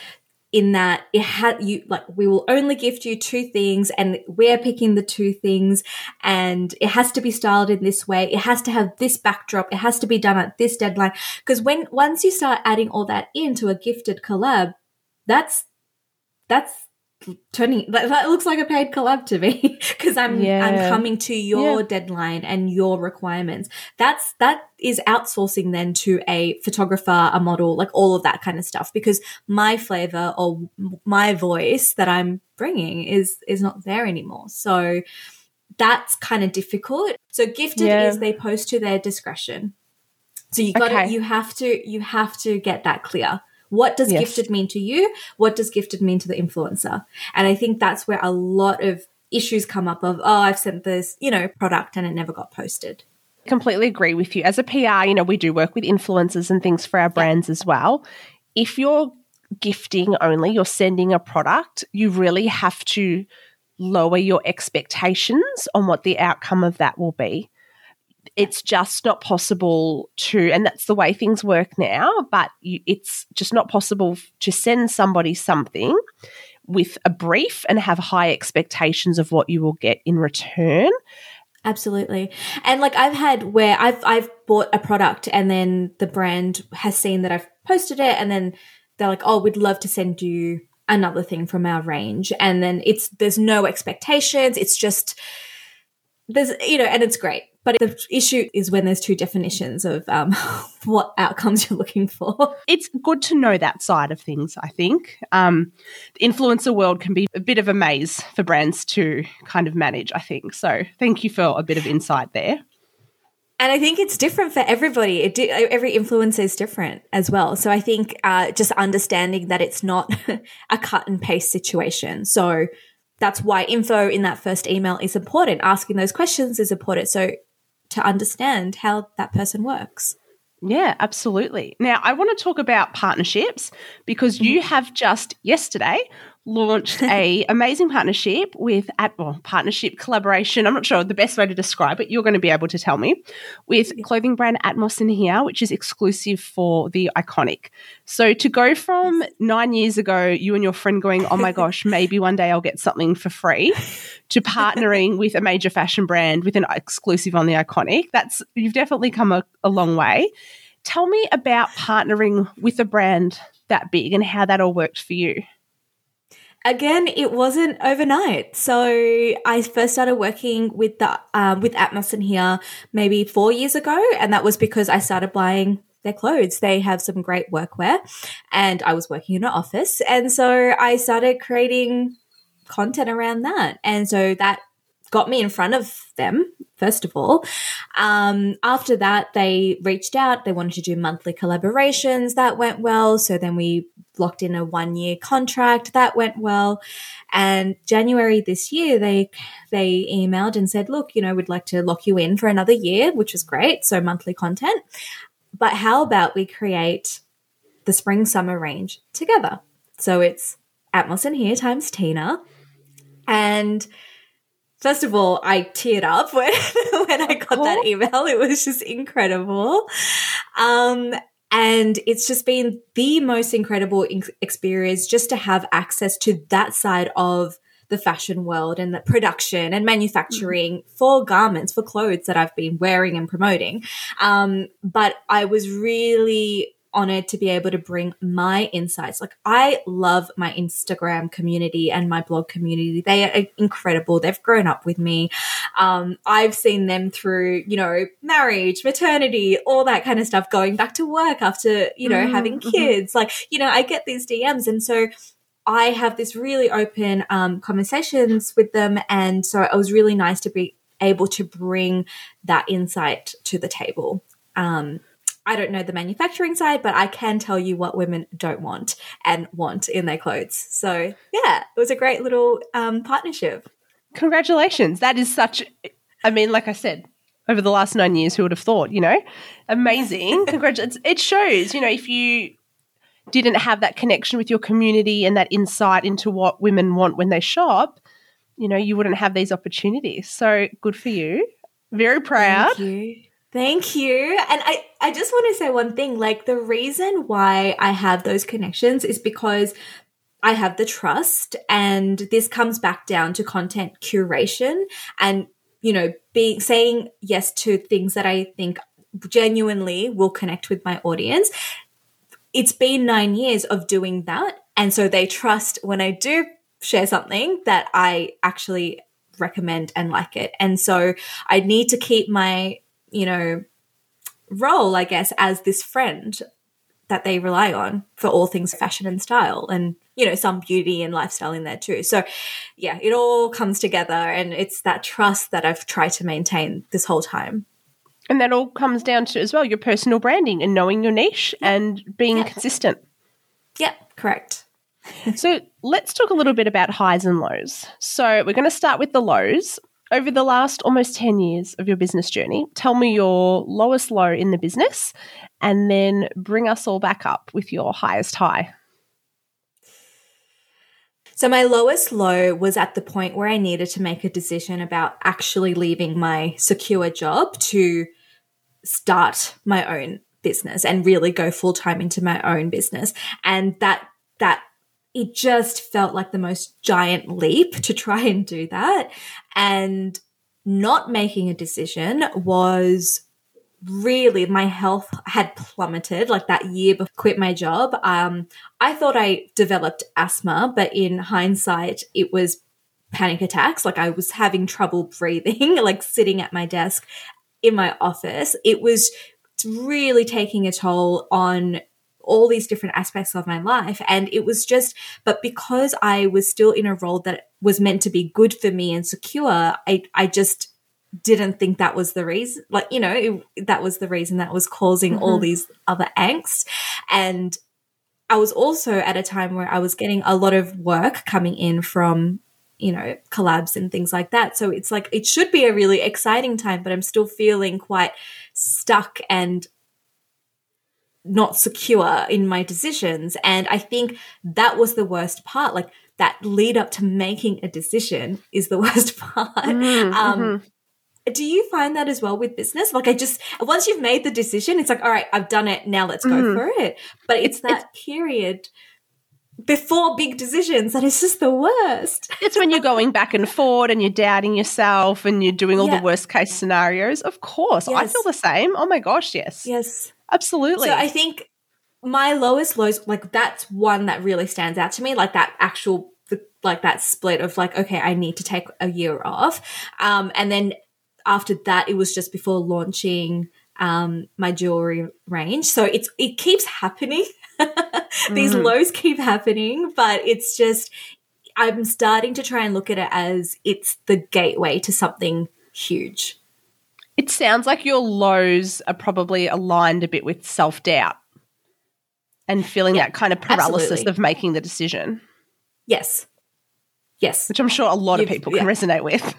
in that it had you like we will only gift you two things and we're picking the two things and it has to be styled in this way. It has to have this backdrop. It has to be done at this deadline. Because when once you start adding all that into a gifted collab that's that's turning that, that looks like a paid collab to me because i'm Yeah. i'm coming to your Yeah. deadline and your requirements that's that is outsourcing then to a photographer a model like all of that kind of stuff because my flavor or my voice that i'm bringing is is not there anymore so that's kind of difficult so gifted Yeah. is they post to their discretion so you got Okay. you have to you have to get that clear what does Yes. gifted mean to you what does gifted mean to the influencer and i think that's where a lot of issues come up of oh i've sent this you know product and it never got posted completely agree with you. As a PR, you know, we do work with influencers and things for our brands as well. If you're gifting only, you're sending a product, you really have to lower your expectations on what the outcome of that will be. It's just not possible to, and that's the way things work now, but you, it's just not possible to send somebody something with a brief and have high expectations of what you will get in return. Absolutely. And like I've had where I've I've bought a product and then the brand has seen that I've posted it and then they're like, "Oh, we'd love to send you another thing from our range." And then it's there's no expectations. It's just there's you know, and it's great. But the issue is when there's two definitions of um, what outcomes you're looking for. It's good to know that side of things, I think. Um, the influencer world can be a bit of a maze for brands to kind of manage, I think. So thank you for a bit of insight there. And I think it's different for everybody. It do, every influencer is different as well. So I think uh, just understanding that it's not a cut and paste situation. So that's why info in that first email is important. Asking those questions is important. So to understand how that person works. Yeah, absolutely. Now, I want to talk about partnerships because you mm-hmm. have just yesterday launched a amazing partnership with at well, partnership collaboration. I'm not sure the best way to describe it. You're going to be able to tell me with clothing brand Atmos and Here, which is exclusive for the iconic. So to go from nine years ago, you and your friend going, "Oh my gosh, maybe one day I'll get something for free," to partnering with a major fashion brand with an exclusive on the iconic. That's you've definitely come a, a long way. Tell me about partnering with a brand that big and how that all worked for you again, it wasn't overnight. So I first started working with the um, with Atmos and Here maybe four years ago, and that was because I started buying their clothes. They have some great workwear, and I was working in an office, and so I started creating content around that, and so that got me in front of them first of all um, after that they reached out. They wanted to do monthly collaborations. That went well. So then we locked in a one year contract. That went well. And january this year they they emailed and said look you know we'd like to lock you in for another year which was great. So monthly content. But how about we create the spring summer range together? So it's atmos and here times tina. And First of all, I teared up when, when I got that email. It was just incredible. Um, and it's just been the most incredible experience just to have access to that side of the fashion world and the production and manufacturing mm. for garments, for clothes that I've been wearing and promoting. Um, but I was really honored to be able to bring my insights. Like I love my Instagram community and my blog community. They are incredible. They've grown up with me. Um, I've seen them through, you know, marriage, maternity, all that kind of stuff, going back to work after, you know, mm, having mm-hmm. kids. Like, you know, I get these DMs. And so I have this really open um, conversations with them. And so it was really nice to be able to bring that insight to the table. Um, I don't know the manufacturing side, but I can tell you what women don't want and want in their clothes. So, yeah, it was a great little um, partnership. Congratulations. That is such, I mean, like I said, over the last nine years, who would have thought, you know? Amazing. Congratulations. It shows, you know, if you didn't have that connection with your community and that insight into what women want when they shop, you know, you wouldn't have these opportunities. So good for you. Very proud. Thank you. Thank you. And I, I just want to say one thing like, the reason why I have those connections is because I have the trust, and this comes back down to content curation and, you know, being saying yes to things that I think genuinely will connect with my audience. It's been nine years of doing that. And so they trust when I do share something that I actually recommend and like it. And so I need to keep my you know, role, I guess, as this friend that they rely on for all things fashion and style and you know some beauty and lifestyle in there too. So yeah it all comes together and it's that trust that i've tried to maintain this whole time. And that all comes down to as well your personal branding and knowing your niche yeah. and being yeah. consistent. Yeah correct. So let's talk a little bit about highs and lows. So we're going to start with the lows over the last almost 10 years of your business journey, tell me your lowest low in the business and then bring us all back up with your highest high. So, my lowest low was at the point where I needed to make a decision about actually leaving my secure job to start my own business and really go full time into my own business. And that, that it just felt like the most giant leap to try and do that. And not making a decision was really my health had plummeted like that year before I quit my job. Um i thought i developed asthma but in hindsight it was panic attacks. Like i was having trouble breathing like sitting at my desk in my office, it was really taking a toll on all these different aspects of my life. And it was just, but because I was still in a role that was meant to be good for me and secure, I, I just didn't think that was the reason, like, you know, it, that was the reason that was causing mm-hmm. all these other angst. And I was also at a time where I was getting a lot of work coming in from, you know, collabs and things like that. So it's like, it should be a really exciting time, but I'm still feeling quite stuck and not secure in my decisions. And I think that was the worst part. Like that lead up to making a decision is the worst part. Mm, um, mm-hmm. Do you find that as well with business? Like I just once you've made the decision, it's like, all right, I've done it. Now let's go mm. for it. But it's, it's that it's, period before big decisions that is just the worst. it's when you're going back and forward and you're doubting yourself and you're doing all yeah. the worst case scenarios. Of course, yes. I feel the same. Oh my gosh, yes. Yes. Absolutely. So I think my lowest lows, like that's one that really stands out to me, like that actual, like that split of like, okay, I need to take a year off. Um, and then after that, it was just before launching um, my jewelry range. So it's it keeps happening. These mm. lows keep happening, but it's just I'm starting to try and look at it as it's the gateway to something huge. It sounds like your lows are probably aligned a bit with self doubt and feeling yeah, that kind of paralysis absolutely. of making the decision. Yes. Yes. Which I'm sure a lot You've, of people can yeah. resonate with.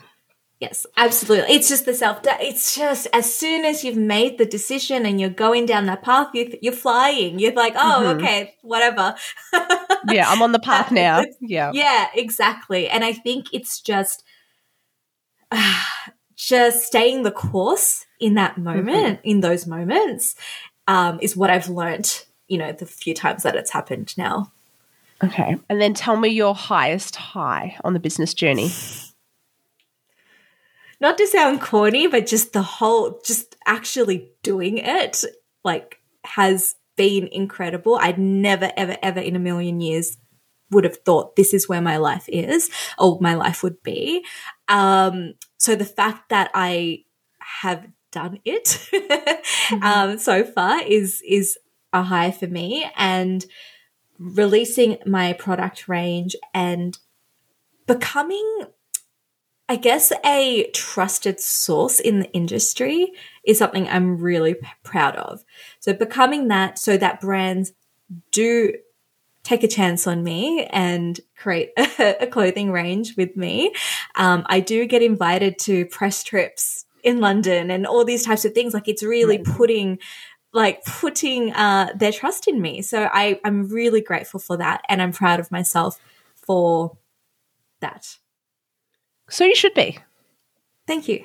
Yes, absolutely. It's just the self doubt. It's just as soon as you've made the decision and you're going down that path, you, you're flying. You're like, oh, mm-hmm. okay, whatever. yeah, I'm on the path now. Yeah. Yeah, exactly. And I think it's just, uh, just staying the course in that moment, mm-hmm. in those moments, um, is what I've learned, you know, the few times that it's happened now. Okay. And then tell me your highest high on the business journey. Not to sound corny, but just the whole, just actually doing it, like, has been incredible. I'd never, ever, ever in a million years would have thought this is where my life is or my life would be. Um, so the fact that I have done it mm-hmm. um, so far is is a high for me, and releasing my product range and becoming I guess a trusted source in the industry is something I'm really p- proud of. So becoming that so that brands do take a chance on me and create a, a clothing range with me. Um, I do get invited to press trips in London and all these types of things. Like it's really putting like putting uh, their trust in me. So I, I'm really grateful for that and I'm proud of myself for that. So you should be. Thank you.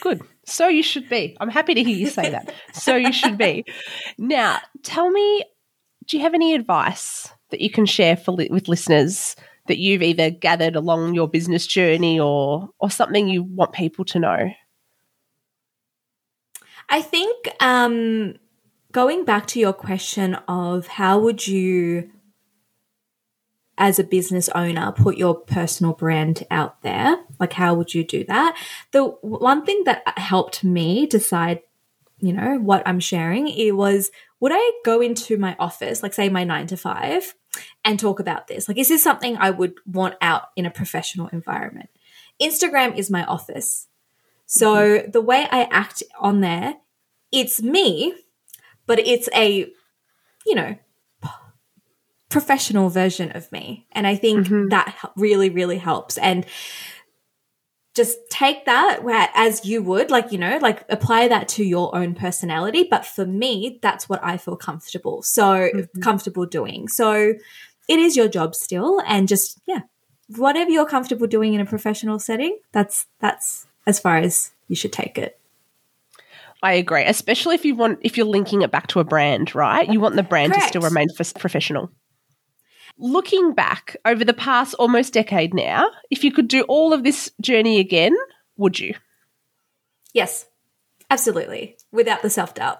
Good. So you should be. I'm happy to hear you say that. so you should be. Now, tell me, do you have any advice that you can share for li- with listeners that you've either gathered along your business journey or or something you want people to know? I think um, going back to your question of how would you as a business owner put your personal brand out there like how would you do that the one thing that helped me decide you know what i'm sharing it was would i go into my office like say my 9 to 5 and talk about this. Like, is this something I would want out in a professional environment? Instagram is my office. So mm-hmm. the way I act on there, it's me, but it's a, you know, professional version of me. And I think mm-hmm. that really, really helps. And just take that where as you would like you know like apply that to your own personality but for me that's what i feel comfortable so mm-hmm. comfortable doing so it is your job still and just yeah whatever you're comfortable doing in a professional setting that's that's as far as you should take it I agree, especially if you want if you're linking it back to a brand, right? You want the brand Correct. to still remain f- professional. Looking back over the past almost decade now, if you could do all of this journey again, would you? Yes, absolutely, without the self doubt.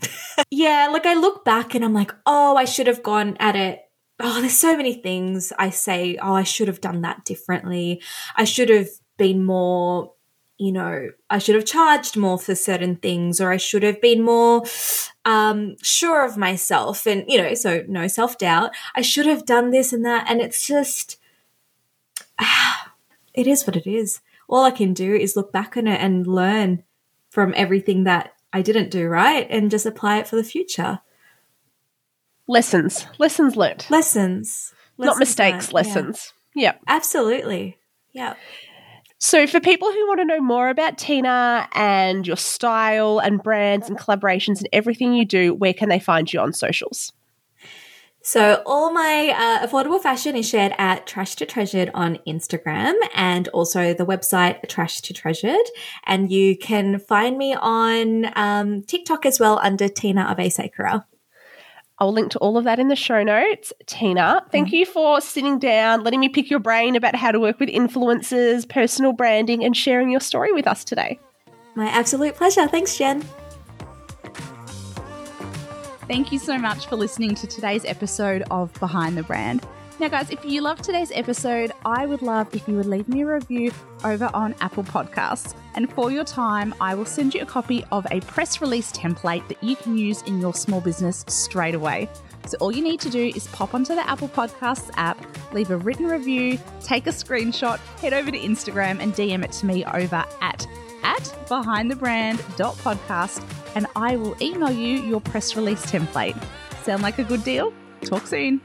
yeah, like I look back and I'm like, oh, I should have gone at it. Oh, there's so many things I say, oh, I should have done that differently. I should have been more you know, I should have charged more for certain things or I should have been more um, sure of myself. And, you know, so no self doubt. I should have done this and that. And it's just, ah, it is what it is. All I can do is look back on it and learn from everything that I didn't do right and just apply it for the future. Lessons, lessons learned. Lessons. Not mistakes, learned, lessons. Yeah. Yeah. Absolutely. Yeah. So, for people who want to know more about Tina and your style and brands and collaborations and everything you do, where can they find you on socials? So all my uh, affordable fashion is shared at Trash to Treasured on Instagram and also the website Trash to Treasured. And you can find me on um, TikTok as well under Tina Abeysekara. I'll link to all of that in the show notes. Tina, thank mm-hmm. you for sitting down, letting me pick your brain about how to work with influencers, personal branding, and sharing your story with us today. My absolute pleasure. Thanks, Jen. Thank you so much for listening to today's episode of Behind the Brand. Now, guys, if you loved today's episode, I would love if you would leave me a review over on Apple Podcasts. And for your time, I will send you a copy of a press release template that you can use in your small business straight away. So, all you need to do is pop onto the Apple Podcasts app, leave a written review, take a screenshot, head over to Instagram and DM it to me over at at behindthebrand.podcast and I will email you your press release template. Sound like a good deal? Talk soon.